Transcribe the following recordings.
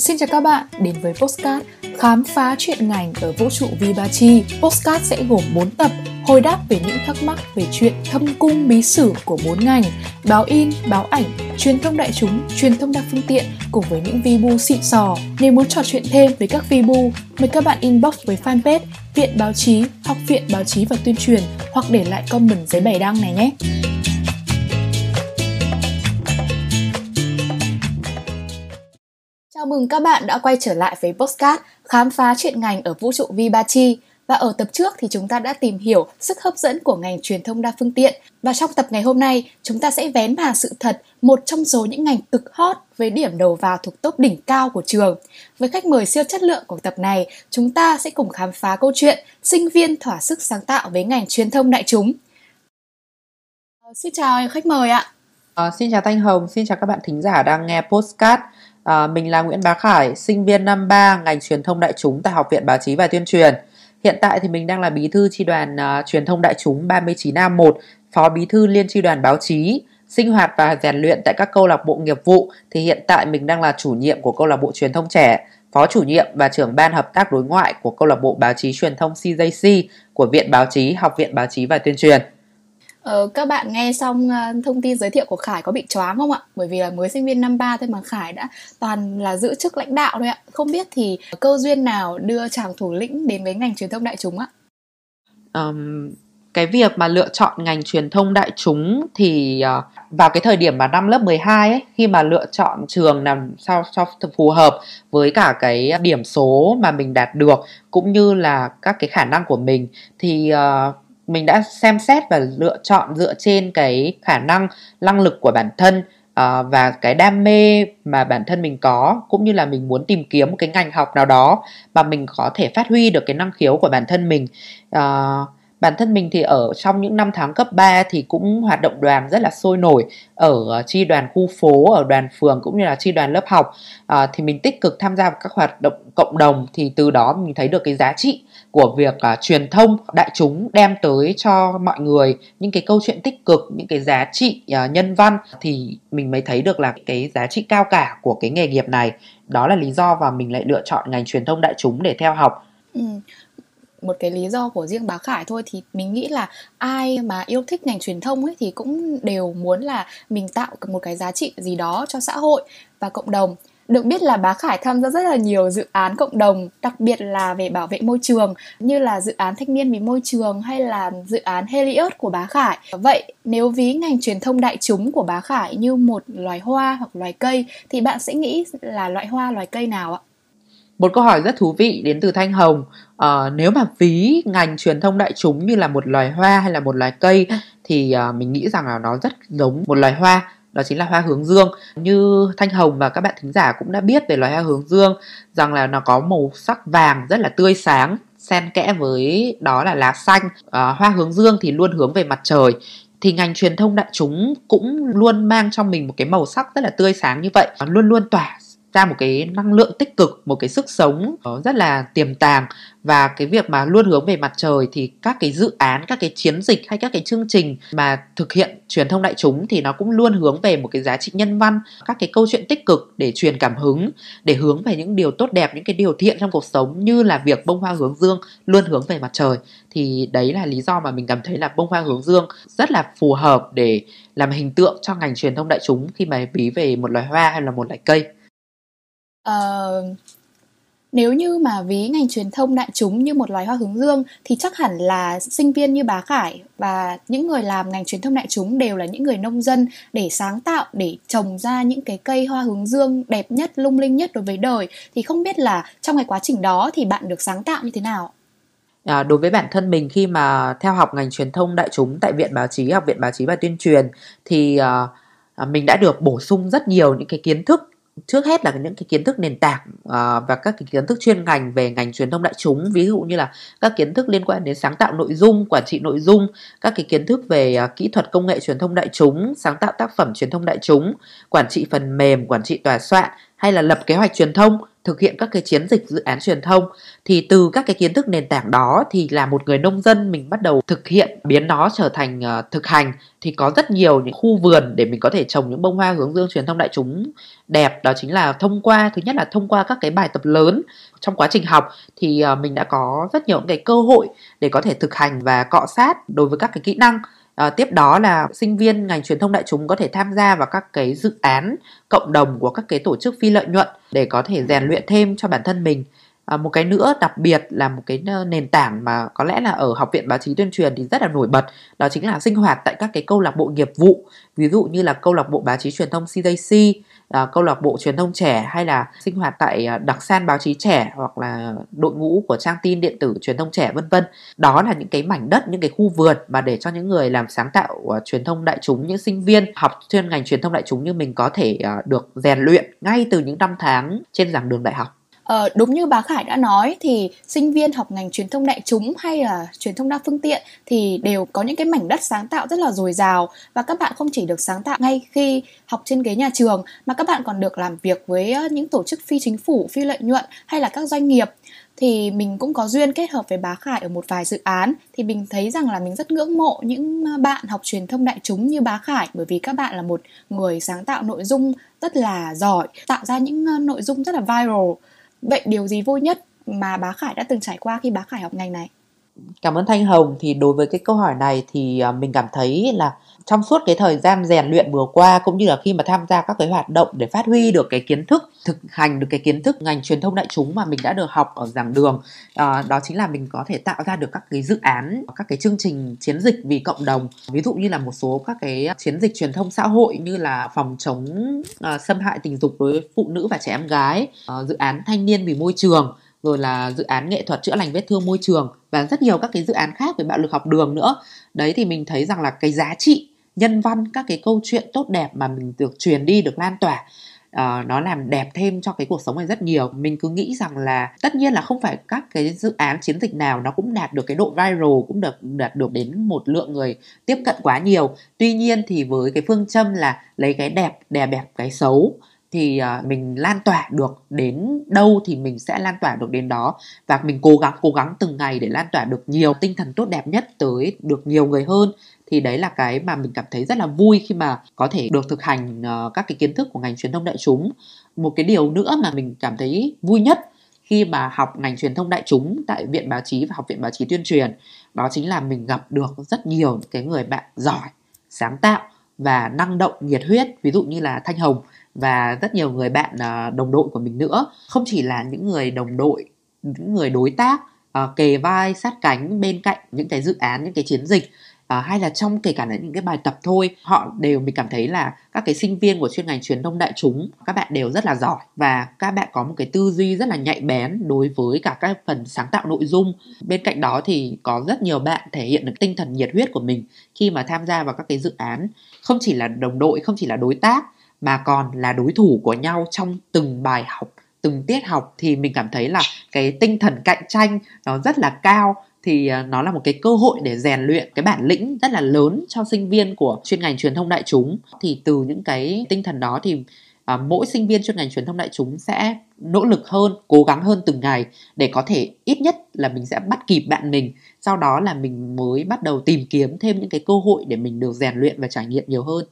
Xin chào các bạn đến với Postcard Khám phá chuyện ngành ở vũ trụ Vibachi. Postcard sẽ gồm 4 tập hồi đáp về những thắc mắc về chuyện thâm cung bí sử của bốn ngành báo in, báo ảnh, truyền thông đại chúng, truyền thông đa phương tiện cùng với những vibu xịn sò. Nếu muốn trò chuyện thêm với các vibu, mời các bạn inbox với fanpage Viện Báo chí, Học viện Báo chí và Tuyên truyền hoặc để lại comment dưới bài đăng này nhé. Mừng các bạn đã quay trở lại với Postcard khám phá chuyện ngành ở vũ trụ Vibachi. Và ở tập trước thì chúng ta đã tìm hiểu sức hấp dẫn của ngành truyền thông đa phương tiện. Và trong tập ngày hôm nay, chúng ta sẽ vén màn sự thật một trong số những ngành cực hot với điểm đầu vào thuộc top đỉnh cao của trường. Với khách mời siêu chất lượng của tập này, chúng ta sẽ cùng khám phá câu chuyện sinh viên thỏa sức sáng tạo với ngành truyền thông đại chúng. Xin chào khách mời ạ. À, xin chào Thanh Hồng, xin chào các bạn thính giả đang nghe postcard. À, mình là Nguyễn Bá Khải, sinh viên năm 3 ngành truyền thông đại chúng tại Học viện Báo chí và Tuyên truyền. Hiện tại thì mình đang là bí thư tri đoàn uh, truyền thông đại chúng 39A1, phó bí thư liên tri đoàn báo chí, sinh hoạt và rèn luyện tại các câu lạc bộ nghiệp vụ thì hiện tại mình đang là chủ nhiệm của câu lạc bộ truyền thông trẻ, phó chủ nhiệm và trưởng ban hợp tác đối ngoại của câu lạc bộ báo chí truyền thông CJC của Viện Báo chí, Học viện Báo chí và Tuyên truyền. Ờ, các bạn nghe xong uh, thông tin giới thiệu của Khải có bị choáng không ạ? Bởi vì là mới sinh viên năm ba thôi mà Khải đã toàn là giữ chức lãnh đạo thôi ạ. Không biết thì cơ duyên nào đưa chàng thủ lĩnh đến với ngành truyền thông đại chúng ạ? Um, cái việc mà lựa chọn ngành truyền thông đại chúng thì uh, vào cái thời điểm mà năm lớp 12 ấy khi mà lựa chọn trường làm sao cho phù hợp với cả cái điểm số mà mình đạt được cũng như là các cái khả năng của mình thì uh, mình đã xem xét và lựa chọn dựa trên cái khả năng năng lực của bản thân uh, và cái đam mê mà bản thân mình có cũng như là mình muốn tìm kiếm một cái ngành học nào đó mà mình có thể phát huy được cái năng khiếu của bản thân mình. Uh, bản thân mình thì ở trong những năm tháng cấp 3 thì cũng hoạt động đoàn rất là sôi nổi ở ờ, chi đoàn khu phố ở đoàn phường cũng như là chi đoàn lớp học. À, thì mình tích cực tham gia vào các hoạt động cộng đồng thì từ đó mình thấy được cái giá trị của việc à, truyền thông đại chúng đem tới cho mọi người những cái câu chuyện tích cực những cái giá trị à, nhân văn thì mình mới thấy được là cái giá trị cao cả của cái nghề nghiệp này. Đó là lý do và mình lại lựa chọn ngành truyền thông đại chúng để theo học. Ừ một cái lý do của riêng bá Khải thôi thì mình nghĩ là ai mà yêu thích ngành truyền thông ấy thì cũng đều muốn là mình tạo một cái giá trị gì đó cho xã hội và cộng đồng được biết là bá Khải tham gia rất là nhiều dự án cộng đồng, đặc biệt là về bảo vệ môi trường như là dự án thanh niên vì môi trường hay là dự án Helios của bá Khải. Vậy nếu ví ngành truyền thông đại chúng của bá Khải như một loài hoa hoặc loài cây thì bạn sẽ nghĩ là loại hoa loài cây nào ạ? Một câu hỏi rất thú vị đến từ Thanh Hồng. À, nếu mà ví ngành truyền thông đại chúng như là một loài hoa hay là một loài cây thì à, mình nghĩ rằng là nó rất giống một loài hoa đó chính là hoa hướng dương. Như thanh hồng và các bạn thính giả cũng đã biết về loài hoa hướng dương rằng là nó có màu sắc vàng rất là tươi sáng xen kẽ với đó là lá xanh. À, hoa hướng dương thì luôn hướng về mặt trời. Thì ngành truyền thông đại chúng cũng luôn mang trong mình một cái màu sắc rất là tươi sáng như vậy luôn luôn tỏa ra một cái năng lượng tích cực, một cái sức sống rất là tiềm tàng. Và cái việc mà luôn hướng về mặt trời thì các cái dự án, các cái chiến dịch hay các cái chương trình mà thực hiện truyền thông đại chúng thì nó cũng luôn hướng về một cái giá trị nhân văn, các cái câu chuyện tích cực để truyền cảm hứng, để hướng về những điều tốt đẹp, những cái điều thiện trong cuộc sống như là việc bông hoa hướng dương luôn hướng về mặt trời. Thì đấy là lý do mà mình cảm thấy là bông hoa hướng dương rất là phù hợp để làm hình tượng cho ngành truyền thông đại chúng khi mà ví về một loài hoa hay là một loài cây uh, nếu như mà ví ngành truyền thông đại chúng như một loài hoa hướng dương thì chắc hẳn là sinh viên như bá Khải và những người làm ngành truyền thông đại chúng đều là những người nông dân để sáng tạo để trồng ra những cái cây hoa hướng dương đẹp nhất lung linh nhất đối với đời. Thì không biết là trong cái quá trình đó thì bạn được sáng tạo như thế nào? À, đối với bản thân mình khi mà theo học ngành truyền thông đại chúng tại viện báo chí học viện báo chí và tuyên truyền thì uh, mình đã được bổ sung rất nhiều những cái kiến thức trước hết là những cái kiến thức nền tảng uh, và các cái kiến thức chuyên ngành về ngành truyền thông đại chúng ví dụ như là các kiến thức liên quan đến sáng tạo nội dung quản trị nội dung các cái kiến thức về uh, kỹ thuật công nghệ truyền thông đại chúng sáng tạo tác phẩm truyền thông đại chúng quản trị phần mềm quản trị tòa soạn hay là lập kế hoạch truyền thông thực hiện các cái chiến dịch dự án truyền thông thì từ các cái kiến thức nền tảng đó thì là một người nông dân mình bắt đầu thực hiện biến nó trở thành uh, thực hành. Thì có rất nhiều những khu vườn để mình có thể trồng những bông hoa hướng dương truyền thông đại chúng đẹp. Đó chính là thông qua thứ nhất là thông qua các cái bài tập lớn trong quá trình học thì uh, mình đã có rất nhiều cái cơ hội để có thể thực hành và cọ sát đối với các cái kỹ năng. À, tiếp đó là sinh viên ngành truyền thông đại chúng có thể tham gia vào các cái dự án cộng đồng của các cái tổ chức phi lợi nhuận để có thể rèn luyện thêm cho bản thân mình. À, một cái nữa đặc biệt là một cái ờ, nền tảng mà có lẽ là ở học viện báo chí tuyên truyền thì rất là nổi bật đó chính là sinh hoạt tại các cái câu lạc bộ nghiệp vụ ví dụ như là câu lạc bộ báo chí truyền thông CJC uh, câu lạc bộ truyền thông trẻ hay là sinh hoạt tại uh, đặc san báo chí trẻ hoặc là đội ngũ của trang tin điện tử truyền thông trẻ vân vân. Đó là những cái mảnh đất những cái khu vườn mà để cho những người làm sáng tạo uh, truyền thông đại chúng những sinh viên học chuyên ngành truyền thông đại chúng như mình có thể uh, được rèn luyện ngay từ những năm tháng trên giảng đường đại học. Ờ, đúng như bà Khải đã nói thì sinh viên học ngành truyền thông đại chúng hay là truyền thông đa phương tiện thì đều có những cái mảnh đất sáng tạo rất là dồi dào và các bạn không chỉ được sáng tạo ngay khi học trên ghế nhà trường mà các bạn còn được làm việc với ờ, những tổ chức phi chính phủ, phi lợi nhuận hay là các doanh nghiệp. Thì mình cũng có duyên kết hợp với bá Khải ở một vài dự án thì mình thấy rằng là mình rất ngưỡng mộ những ờ, bạn học truyền thông đại chúng như bá Khải bởi vì các bạn là một người sáng tạo nội dung rất là giỏi, tạo ra những ờ, nội dung rất là viral. Vậy điều gì vui nhất mà bá Khải đã từng trải qua khi bá Khải học ngành này? Cảm ơn Thanh Hồng. Thì đối với cái câu hỏi này thì à, mình cảm thấy là trong suốt cái thời gian rèn luyện vừa qua cũng như là khi mà tham gia các cái hoạt động để phát huy được cái kiến thức thực hành được cái kiến thức ngành truyền thông đại chúng mà mình đã được học ở giảng đường à, đó chính là mình có thể tạo ra được các cái dự án các cái chương trình chiến dịch vì cộng đồng. Ví dụ như là một số các cái chiến dịch truyền thông xã hội như là phòng chống uh, xâm hại tình dục đối với phụ nữ và trẻ em gái uh, dự án thanh niên vì môi trường rồi là dự án nghệ thuật chữa lành vết thương môi trường và rất nhiều các cái dự án khác về bạo lực học đường nữa. Đấy thì mình thấy rằng là cái giá trị nhân văn các cái câu chuyện tốt đẹp mà mình được truyền đi được lan tỏa uh, nó làm đẹp thêm cho cái cuộc sống này rất nhiều. Mình cứ nghĩ rằng là tất nhiên là không phải các cái dự án chiến dịch nào nó cũng đạt được cái độ viral cũng được đạt được đến một lượng người tiếp cận quá nhiều. Tuy nhiên thì với cái phương châm là lấy cái đẹp đè bẹp cái xấu thì uh, mình lan tỏa được đến đâu thì mình sẽ lan tỏa được đến đó. Và mình cố gắng cố gắng từng ngày để lan tỏa được nhiều tinh thần tốt đẹp nhất tới được nhiều người hơn. Thì đấy là cái mà mình cảm thấy rất là vui khi mà có thể được thực hành uh, các cái kiến thức của ngành truyền thông đại chúng. Một cái điều nữa mà mình cảm thấy vui nhất khi mà học ngành truyền thông đại chúng tại viện báo chí và học viện báo chí tuyên truyền đó chính là mình gặp được rất nhiều cái người bạn giỏi sáng tạo và năng động nhiệt huyết. Ví dụ như là thanh hồng và rất nhiều người bạn ờ, đồng đội của mình nữa. Không chỉ là những người đồng đội những người đối tác uh, kề vai sát cánh bên cạnh những cái dự án những cái chiến dịch ờ, hay là trong kể cả là những cái bài tập thôi họ đều mình cảm thấy là các cái sinh viên của chuyên ngành truyền thông đại chúng các bạn đều rất là giỏi và các bạn có một cái tư duy rất là nhạy bén đối với cả các phần sáng tạo nội dung. Bên cạnh đó thì có rất nhiều bạn thể hiện được tinh thần nhiệt huyết của mình khi mà tham gia vào các cái dự án. Không chỉ là đồng đội không chỉ là đối tác mà còn là đối thủ của nhau trong từng bài học từng tiết học thì mình cảm thấy là cái tinh thần cạnh tranh nó rất là cao. Thì ờ, nó là một cái cơ hội để rèn luyện cái bản lĩnh rất là lớn cho sinh viên của chuyên ngành truyền thông đại chúng. Thì từ những cái tinh thần đó thì à, mỗi sinh viên chuyên ngành truyền thông đại chúng sẽ nỗ lực hơn cố gắng hơn từng ngày để có thể ít nhất là mình sẽ bắt kịp bạn mình. Sau đó là mình mới bắt đầu tìm kiếm thêm những cái cơ hội để mình được rèn luyện và trải nghiệm nhiều hơn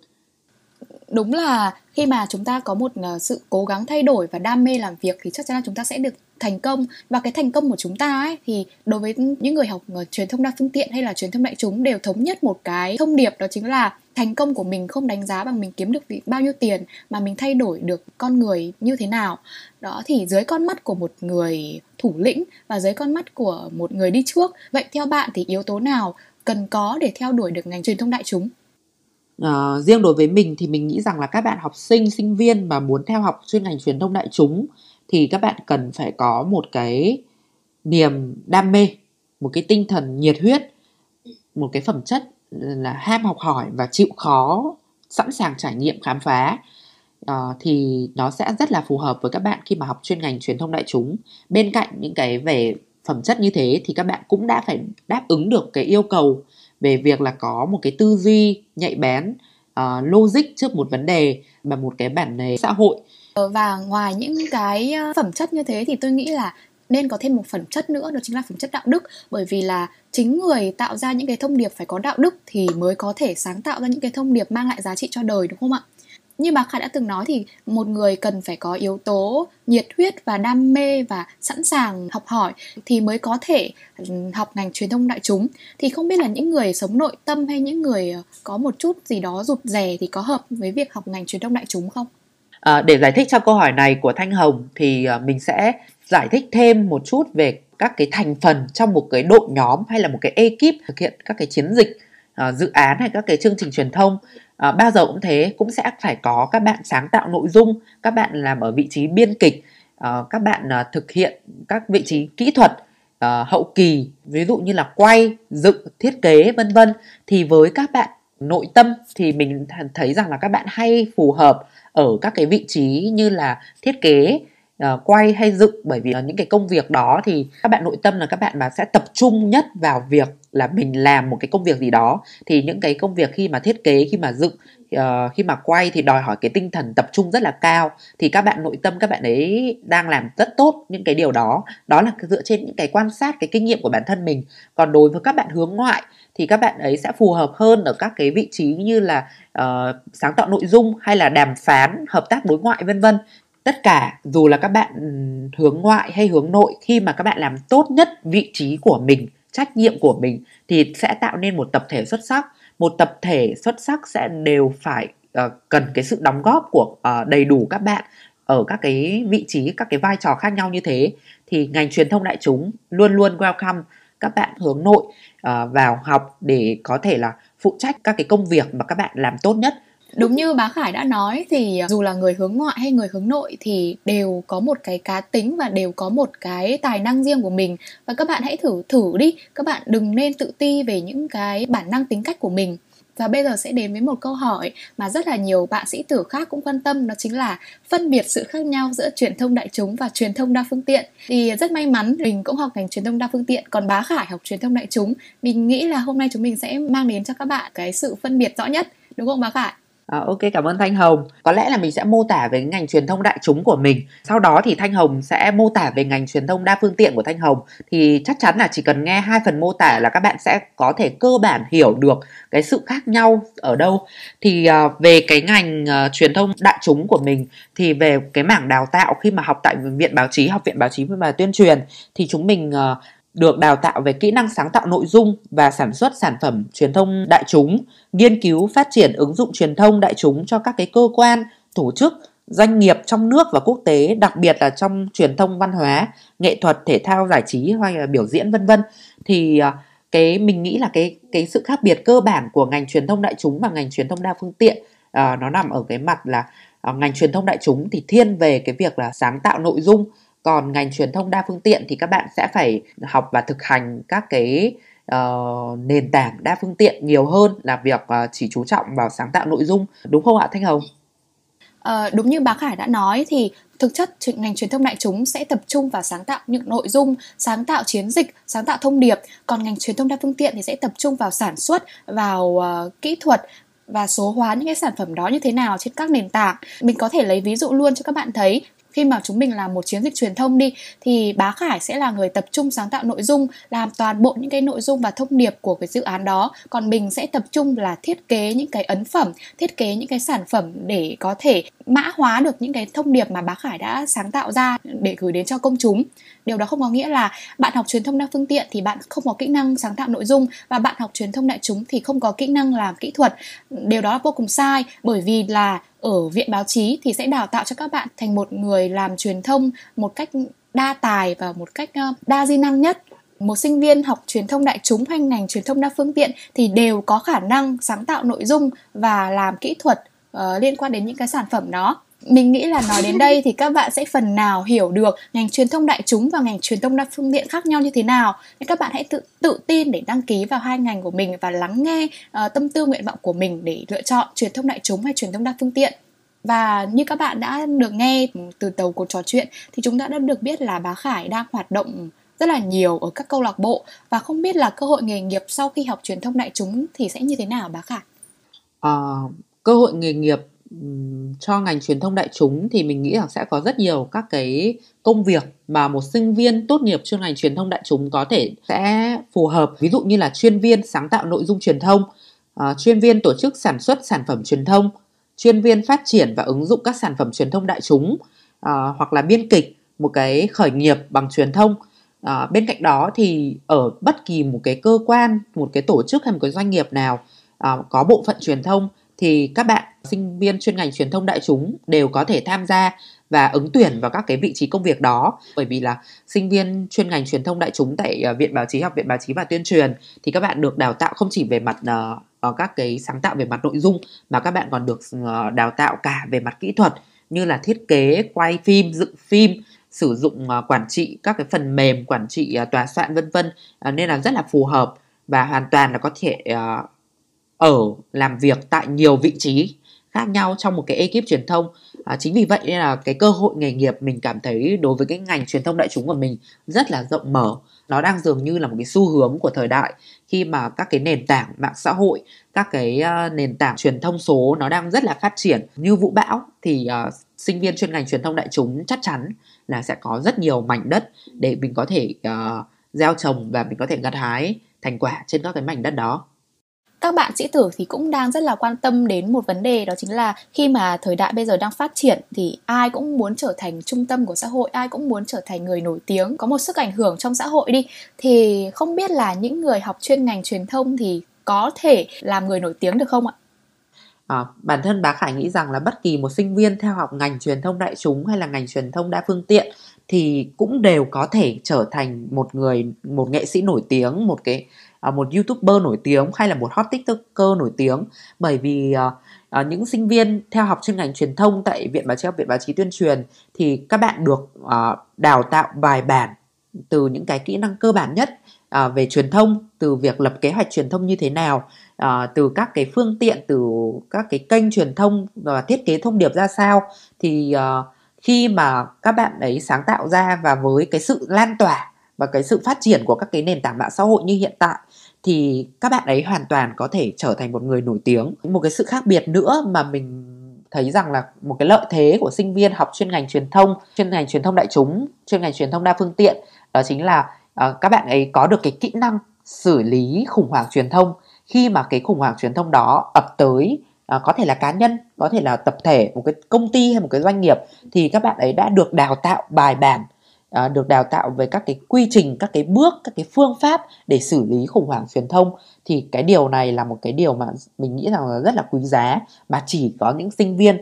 đúng là khi mà chúng ta có một ờ, sự cố gắng thay đổi và đam mê làm việc thì chắc chắn là chúng ta sẽ được thành công. Và cái thành công của chúng ta ấy, thì đối với những người học ờ, truyền thông đa phương tiện hay là truyền thông đại chúng đều thống nhất một cái thông điệp, đó chính là thành công của mình không đánh giá bằng mình kiếm được bao nhiêu tiền, mà mình thay đổi được con người như thế nào. Đó, thì dưới con mắt của một người thủ lĩnh và dưới con mắt của một người đi trước, vậy theo bạn thì yếu tố nào cần có để theo đuổi được ngành truyền thông đại chúng? Uh, riêng đối với mình thì mình nghĩ rằng là các bạn học sinh sinh viên mà muốn theo học chuyên ngành truyền thông đại chúng thì các bạn cần phải có một cái niềm đam mê một cái tinh thần nhiệt huyết một cái phẩm chất là ham học hỏi và chịu khó sẵn sàng trải nghiệm khám phá. Uh, thì nó sẽ rất là phù hợp với các bạn khi mà học chuyên ngành truyền thông đại chúng. Bên cạnh những cái về phẩm chất như thế thì các bạn cũng đã phải đáp ứng được cái yêu cầu về việc là có một cái tư duy nhạy bén uh, logic trước một vấn đề và một cái bản lề xã hội. Ờ, và ngoài những cái ờ, phẩm chất như thế thì tôi nghĩ là nên có thêm một phẩm chất nữa đó chính là phẩm chất đạo đức. Bởi vì là chính người tạo ra những cái thông điệp phải có đạo đức thì mới có thể sáng tạo ra những cái thông điệp mang lại giá trị cho đời đúng không ạ? Như bà Khải đã từng nói thì một người cần phải có yếu tố nhiệt huyết và đam mê và sẵn sàng học hỏi thì mới có thể học ngành truyền thông đại chúng thì không biết là những người sống nội tâm hay những người ờ, có một chút gì đó rụt rè thì có hợp với việc học ngành truyền thông đại chúng không? À, để giải thích cho câu hỏi này của Thanh Hồng thì ờ, mình sẽ giải thích thêm một chút về các cái thành phần trong một cái đội nhóm hay là một cái ekip thực hiện các cái chiến dịch uh, dự án hay các cái chương trình truyền thông Ờ, à, bao giờ cũng thế cũng sẽ phải có các bạn sáng tạo nội dung các bạn làm ở vị trí biên kịch à, các bạn à, thực hiện các vị trí kỹ thuật à, hậu kỳ ví dụ như là quay dựng thiết kế vân vân. Thì với các bạn nội tâm thì mình thấy rằng là các bạn hay phù hợp ở các cái vị trí như là thiết kế uh, quay hay dựng. Bởi vì uh, những cái công việc đó thì các bạn nội tâm là các bạn mà sẽ tập trung nhất vào việc là mình làm một cái công việc gì đó thì những cái công việc khi mà thiết kế khi mà dựng uh, khi mà quay thì đòi hỏi cái tinh thần tập trung rất là cao. Thì các bạn nội tâm các bạn ấy đang làm rất tốt những cái điều đó. Đó là dựa trên những cái quan sát cái kinh nghiệm của bản thân mình. Còn đối với các bạn hướng ngoại thì các bạn ấy sẽ phù hợp hơn ở các cái vị trí như là uh, sáng tạo nội dung hay là đàm phán hợp tác đối ngoại vân vân. Tất cả dù là các bạn hướng ngoại hay hướng nội khi mà các bạn làm tốt nhất vị trí của mình trách nhiệm của mình thì sẽ tạo nên một tập thể xuất sắc. Một tập thể xuất sắc sẽ đều phải uh, cần cái sự đóng góp của uh, đầy đủ các bạn ở các cái vị trí các cái vai trò khác nhau như thế. Thì ngành truyền thông đại chúng luôn luôn welcome các bạn hướng nội uh, vào học để có thể là phụ trách các cái công việc mà các bạn làm tốt nhất đúng như bá khải đã nói thì à, dù là người hướng ngoại hay người hướng nội thì đều có một cái cá tính và đều có một cái tài năng riêng của mình và các bạn hãy thử thử đi các bạn đừng nên tự ti về những cái bản năng tính cách của mình và bây giờ sẽ đến với một câu hỏi mà rất là nhiều bạn sĩ tử khác cũng quan tâm đó chính là phân biệt sự khác nhau giữa truyền thông đại chúng và truyền thông đa phương tiện. Thì rất may mắn mình cũng học ngành truyền thông đa phương tiện, còn Bá Khải học truyền thông đại chúng. Mình nghĩ là hôm nay chúng mình sẽ mang đến cho các bạn cái sự phân biệt rõ nhất, đúng không Bá Khải? À, ok cảm ơn Thanh Hồng. Có lẽ là mình sẽ mô tả về ngành truyền thông đại chúng của mình. Sau đó thì Thanh Hồng sẽ mô tả về ngành truyền thông đa phương tiện của Thanh Hồng. Thì chắc chắn là chỉ cần nghe hai phần mô tả là các bạn sẽ có thể cơ bản hiểu được cái sự khác nhau ở đâu. Thì à, về cái ngành à, truyền thông đại chúng của mình thì về cái mảng đào tạo khi mà học tại viện báo chí, học viện báo chí và tuyên truyền thì chúng mình à, được đào tạo về kỹ năng sáng tạo nội dung và sản xuất sản phẩm truyền thông đại chúng, nghiên cứu phát triển ứng dụng truyền thông đại chúng cho các cái cơ quan, tổ chức, doanh nghiệp trong nước và quốc tế, đặc biệt là trong truyền thông văn hóa, nghệ thuật, thể thao, giải trí hay là biểu diễn vân vân. Thì à, cái mình nghĩ là cái cái sự khác biệt cơ bản của ngành truyền thông đại chúng và ngành truyền thông đa phương tiện à, nó nằm ở cái mặt là à, ngành truyền thông đại chúng thì thiên về cái việc là sáng tạo nội dung còn ngành truyền thông đa phương tiện thì các bạn sẽ phải học và thực hành các cái uh, nền tảng đa phương tiện nhiều hơn là việc uh, chỉ chú trọng vào sáng tạo nội dung. Đúng không ạ thanh hồng? À, đúng như bác Khải đã nói thì thực chất ngành truyền thông đại chúng sẽ tập trung vào sáng tạo những nội dung, sáng tạo chiến dịch, sáng tạo thông điệp, còn ngành truyền thông đa phương tiện thì sẽ tập trung vào sản xuất, vào uh, kỹ thuật và số hóa những cái sản phẩm đó như thế nào trên các nền tảng. Mình có thể lấy ví dụ luôn cho các bạn thấy khi mà chúng mình làm một chiến dịch truyền thông đi, thì bá khải sẽ là người tập trung sáng tạo nội dung, làm toàn bộ những cái nội dung và thông điệp của cái dự án đó. Còn mình sẽ tập trung là thiết kế những cái ấn phẩm, thiết kế những cái sản phẩm để có thể mã hóa được những cái thông điệp mà bá khải đã sáng tạo ra để gửi đến cho công chúng điều đó không có nghĩa là bạn học truyền thông đa phương tiện thì bạn không có kỹ năng sáng tạo nội dung và bạn học truyền thông đại chúng thì không có kỹ năng làm kỹ thuật. Điều đó là vô cùng sai bởi vì là ở viện báo chí thì sẽ đào tạo cho các bạn thành một người làm truyền thông một cách đa tài và một cách ờ, đa di năng nhất. Một sinh viên học truyền thông đại chúng hay ngành truyền thông đa phương tiện thì đều có khả năng sáng tạo nội dung và làm kỹ thuật uh, liên quan đến những cái sản phẩm đó mình nghĩ là nói đến đây thì các bạn sẽ phần nào hiểu được ngành truyền thông đại chúng và ngành truyền thông đa phương tiện khác nhau như thế nào. Nên các bạn hãy tự tự tin để đăng ký vào hai ngành của mình và lắng nghe uh, tâm tư nguyện vọng của mình để lựa chọn truyền thông đại chúng hay truyền thông đa phương tiện. Và như các bạn đã được nghe từ đầu cuộc trò chuyện thì chúng ta đã được biết là bá Khải đang hoạt động rất là nhiều ở các câu lạc bộ. Và không biết là cơ hội nghề nghiệp sau khi học truyền thông đại chúng thì sẽ như thế nào bá Khải? À, cơ hội nghề nghiệp cho ngành truyền thông đại chúng thì mình nghĩ rằng sẽ có rất nhiều các cái công việc mà một sinh viên tốt nghiệp chuyên ngành truyền thông đại chúng có thể sẽ phù hợp. Ví dụ như là chuyên viên sáng tạo nội dung truyền thông ờ, chuyên viên tổ chức sản xuất sản phẩm truyền thông chuyên viên phát triển và ứng dụng các sản phẩm truyền thông đại chúng ờ, hoặc là biên kịch một cái khởi nghiệp bằng truyền thông. À, bên cạnh đó thì ở bất kỳ một cái cơ quan một cái tổ chức hay một cái doanh nghiệp nào à, có bộ phận truyền thông thì các bạn sinh viên chuyên ngành truyền thông đại chúng đều có thể tham gia và ứng tuyển vào các cái vị trí công việc đó. Bởi vì là sinh viên chuyên ngành truyền thông đại chúng tại ờ, viện báo chí học viện báo chí và tuyên truyền thì các bạn được đào tạo không chỉ về mặt uh, các cái sáng tạo về mặt nội dung mà các bạn còn được uh, đào tạo cả về mặt kỹ thuật như là thiết kế quay phim dựng phim sử dụng uh, quản trị các cái phần mềm quản trị uh, tòa soạn vân vân. Uh, nên là rất là phù hợp và hoàn toàn là có thể uh, ở làm việc tại nhiều vị trí khác nhau trong một cái ekip truyền thông. À, chính vì vậy nên là cái cơ hội nghề nghiệp mình cảm thấy đối với cái ngành truyền thông đại chúng của mình rất là rộng mở. Nó đang dường như là một cái xu hướng của thời đại khi mà các cái nền tảng mạng xã hội các cái uh, nền tảng truyền thông số nó đang rất là phát triển. Như vũ bão thì uh, sinh viên chuyên ngành truyền thông đại chúng chắc chắn là sẽ có rất nhiều mảnh đất để mình có thể uh, gieo trồng và mình có thể gặt hái thành quả trên các cái mảnh đất đó các bạn sĩ tử thì cũng đang rất là quan tâm đến một vấn đề đó chính là khi mà thời đại bây giờ đang phát triển thì ai cũng muốn trở thành trung tâm của xã hội ai cũng muốn trở thành người nổi tiếng có một sức ảnh hưởng trong xã hội đi. Thì không biết là những người học chuyên ngành truyền thông thì có thể làm người nổi tiếng được không ạ? À, bản thân bà Khải nghĩ rằng là bất kỳ một sinh viên theo học ngành truyền thông đại chúng hay là ngành truyền thông đa phương tiện thì cũng đều có thể trở thành một người một nghệ sĩ nổi tiếng một cái uh, một youtuber nổi tiếng hay là một hot tiktoker nổi tiếng. Bởi vì uh, uh, những sinh viên theo học chuyên ngành truyền thông tại viện báo chí học viện báo chí tuyên truyền thì các bạn được uh, đào tạo bài bản từ những cái kỹ năng cơ bản nhất à, về truyền thông từ việc lập kế hoạch truyền thông như thế nào à, từ các cái phương tiện từ các cái kênh truyền thông và thiết kế thông điệp ra sao. Thì à, khi mà các bạn ấy sáng tạo ra và với cái sự lan tỏa và cái sự phát triển của các cái nền tảng mạng xã hội như hiện tại thì các bạn ấy hoàn toàn có thể trở thành một người nổi tiếng. Một cái sự khác biệt nữa mà mình thấy rằng là một cái lợi thế của sinh viên học chuyên ngành truyền thông chuyên ngành truyền thông đại chúng chuyên ngành truyền thông đa phương tiện đó chính là uh, các bạn ấy có được cái kỹ năng xử lý khủng hoảng truyền thông. Khi mà cái khủng hoảng truyền thông đó ập tới uh, có thể là cá nhân có thể là tập thể một cái công ty hay một cái doanh nghiệp thì các bạn ấy đã được đào tạo bài bản à, được đào tạo về các cái quy trình các cái bước các cái phương pháp để xử lý khủng hoảng truyền thông thì cái điều này là một cái điều mà mình nghĩ rằng là rất là quý giá mà chỉ có những sinh viên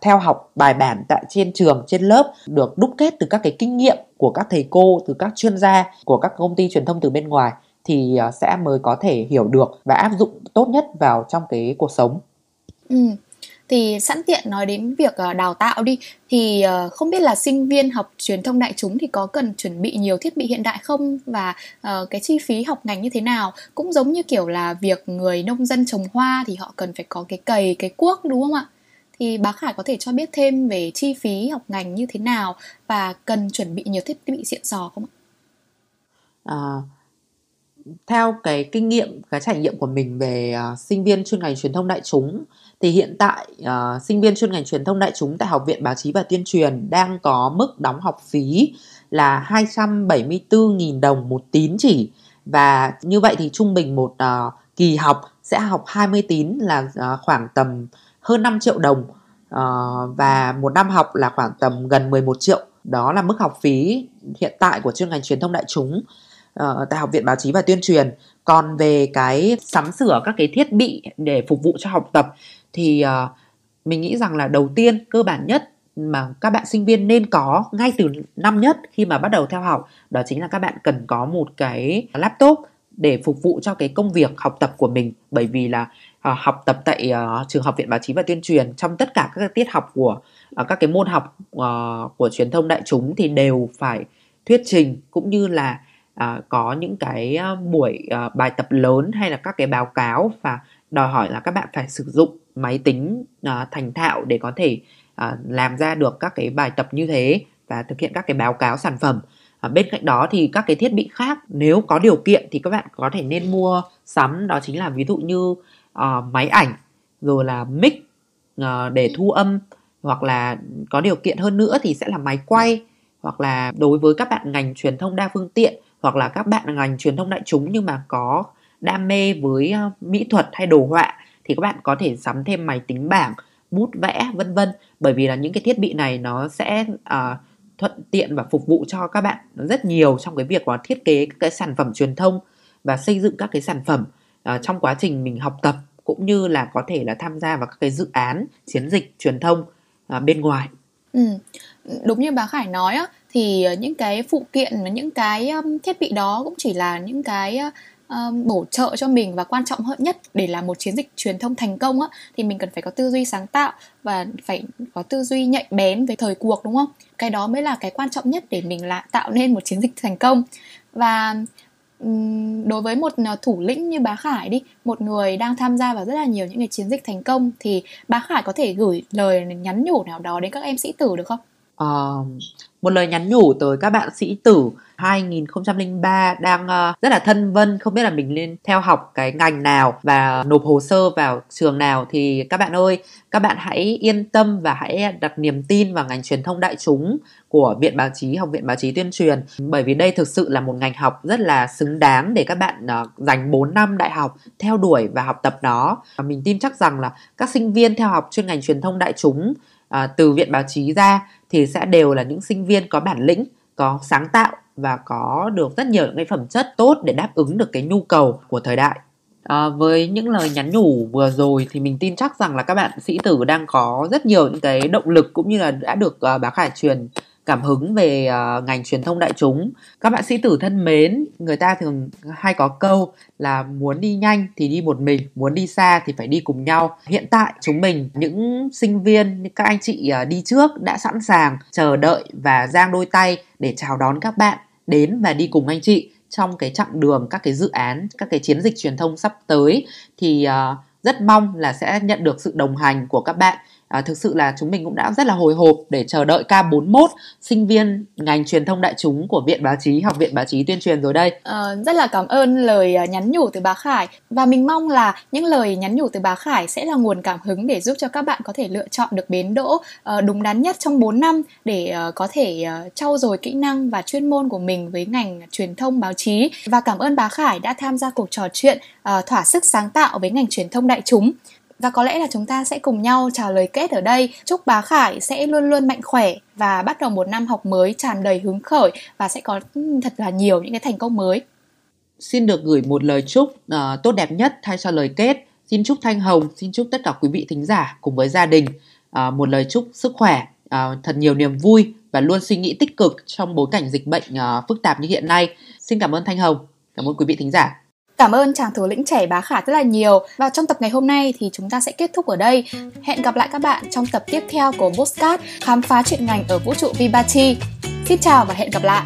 theo học bài bản tại trên trường trên lớp được đúc kết từ các cái kinh nghiệm của các thầy cô từ các chuyên gia của các công ty truyền thông từ bên ngoài thì à, sẽ mới có thể hiểu được và áp dụng tốt nhất vào trong cái cuộc sống. Ừ thì sẵn tiện nói đến việc ờ, đào tạo đi. Thì ờ, không biết là sinh viên học truyền thông đại chúng thì có cần chuẩn bị nhiều thiết bị hiện đại không? Và ờ, cái chi phí học ngành như thế nào? Cũng giống như kiểu là việc người nông dân trồng hoa thì họ cần phải có cái cày cái cuốc đúng không ạ? Thì bác Khải có thể cho biết thêm về chi phí học ngành như thế nào và cần chuẩn bị nhiều thiết bị xịn sò không ạ? À, theo cái kinh nghiệm cái trải nghiệm của mình về uh, sinh viên chuyên ngành truyền thông đại chúng thì hiện tại uh, sinh viên chuyên ngành truyền thông đại chúng tại Học viện Báo chí và Tuyên truyền đang có mức đóng học phí là 274.000 đồng một tín chỉ. Và như vậy thì trung bình một uh, kỳ học sẽ học 20 tín là uh, khoảng tầm hơn 5 triệu đồng uh, và một năm học là khoảng tầm gần 11 triệu. Đó là mức học phí hiện tại của chuyên ngành truyền thông đại chúng uh, tại Học viện Báo chí và Tuyên truyền. Còn về cái sắm sửa các cái thiết bị để phục vụ cho học tập thì uh, mình nghĩ rằng là đầu tiên cơ bản nhất mà các bạn sinh viên nên có ngay từ năm nhất khi mà bắt đầu theo học đó chính là các bạn cần có một cái laptop để phục vụ cho cái công việc học tập của mình. Bởi vì là uh, học tập tại uh, trường học viện báo chí và tuyên truyền trong tất cả các tiết học của uh, các cái môn học uh, của truyền thông đại chúng thì đều phải thuyết trình cũng như là uh, có những cái à, buổi uh, bài tập lớn hay là các cái báo cáo và đòi hỏi là các bạn phải sử dụng máy tính uh, thành thạo để có thể uh, làm ra được các cái bài tập như thế và thực hiện các cái báo cáo sản phẩm. À, bên cạnh đó thì các cái thiết bị khác nếu có điều kiện thì các bạn có thể nên mua sắm đó chính là ví dụ như uh, máy ảnh rồi là mic uh, để thu âm hoặc là có điều kiện hơn nữa thì sẽ là máy quay hoặc là đối với các bạn ngành truyền thông đa phương tiện hoặc là các bạn ngành truyền thông đại chúng nhưng mà có đam mê với ờ, mỹ thuật hay đồ họa thì các bạn có thể sắm thêm máy tính bảng bút vẽ vân vân bởi vì là những cái thiết bị này nó sẽ uh, thuận tiện và phục vụ cho các bạn rất nhiều trong cái việc là thiết kế các cái sản phẩm truyền thông và xây dựng các cái sản phẩm uh, trong quá trình mình học tập cũng như là có thể là tham gia vào các cái dự án chiến dịch truyền thông uh, bên ngoài. Ừ. Đúng như bà Khải nói á thì ờ, những cái phụ kiện và những cái um, thiết bị đó cũng chỉ là những cái um, bổ trợ cho mình và quan trọng hơn nhất để làm một chiến dịch truyền thông thành công á thì mình cần phải có tư duy sáng tạo và phải có tư duy nhạy bén về thời cuộc đúng không cái đó mới là cái quan trọng nhất để mình lại tạo nên một chiến dịch thành công và đối với một ờ, thủ lĩnh như bá Khải đi, một người đang tham gia vào rất là nhiều những cái chiến dịch thành công thì bá Khải có thể gửi lời nhắn nhủ nào đó đến các em sĩ tử được không? Uh, một lời nhắn nhủ tới các bạn sĩ tử 2003 đang ờ, rất là thân vân, không biết là mình nên theo học cái ngành nào và nộp hồ sơ vào trường nào thì các bạn ơi, các bạn hãy yên tâm và hãy đặt niềm tin vào ngành truyền thông đại chúng của Viện Báo chí, Học viện Báo chí Tuyên truyền bởi vì đây thực sự là một ngành học rất là xứng đáng để các bạn ờ, dành 4 năm đại học theo đuổi và học tập nó. Mình tin chắc rằng là các sinh viên theo học chuyên ngành truyền thông đại chúng uh, từ Viện Báo chí ra thì sẽ đều là những sinh viên có bản lĩnh, có sáng tạo và có được rất nhiều những cái phẩm chất tốt để đáp ứng được cái nhu cầu của thời đại. À, với những lời nhắn nhủ vừa rồi thì mình tin chắc rằng là các bạn sĩ tử đang có rất nhiều những cái động lực cũng như là đã được à, uh, bác Khải truyền cảm hứng về uh, ngành truyền thông đại chúng. Các bạn sĩ tử thân mến, người ta thường hay có câu là muốn đi nhanh thì đi một mình, muốn đi xa thì phải đi cùng nhau. Hiện tại chúng mình những sinh viên, các anh chị uh, đi trước đã sẵn sàng chờ đợi và giang đôi tay để chào đón các bạn đến và đi cùng anh chị trong cái chặng đường các cái dự án, các cái chiến dịch truyền thông sắp tới thì uh, rất mong là sẽ nhận được sự đồng hành của các bạn à, thực sự là chúng mình cũng đã rất là hồi hộp để chờ đợi K41 sinh viên ngành truyền thông đại chúng của Viện Báo chí Học viện Báo chí Tuyên truyền rồi đây. À, rất là cảm ơn lời à, nhắn nhủ từ bà Khải và mình mong là những lời nhắn nhủ từ bà Khải sẽ là nguồn cảm hứng để giúp cho các bạn có thể lựa chọn được bến đỗ ờ, đúng đắn nhất trong 4 năm để ờ, có thể trau dồi kỹ năng và chuyên môn của mình với ngành truyền thông báo chí và cảm ơn bà Khải đã tham gia cuộc trò chuyện thỏa sức sáng tạo với ngành truyền thông đại chúng. Và có lẽ là chúng ta sẽ cùng nhau chào lời kết ở đây. Chúc bá Khải sẽ luôn luôn mạnh khỏe và bắt đầu một năm học mới tràn đầy hứng khởi và sẽ có ừ, thật là nhiều những cái thành công mới. Xin được gửi một lời chúc uh, tốt đẹp nhất thay cho lời kết. Xin chúc Thanh Hồng, xin chúc tất cả quý vị thính giả cùng với gia đình uh, một lời chúc sức khỏe, uh, thật nhiều niềm vui và luôn suy nghĩ tích cực trong bối cảnh dịch bệnh uh, phức tạp như hiện nay. Xin cảm ơn Thanh Hồng, cảm ơn quý vị thính giả. Cảm ơn chàng thủ lĩnh trẻ bá khả rất là nhiều. Và trong tập ngày hôm nay thì chúng ta sẽ kết thúc ở đây. Hẹn gặp lại các bạn trong tập tiếp theo của Postcard Khám phá chuyện ngành ở vũ trụ Vibati Xin chào và hẹn gặp lại.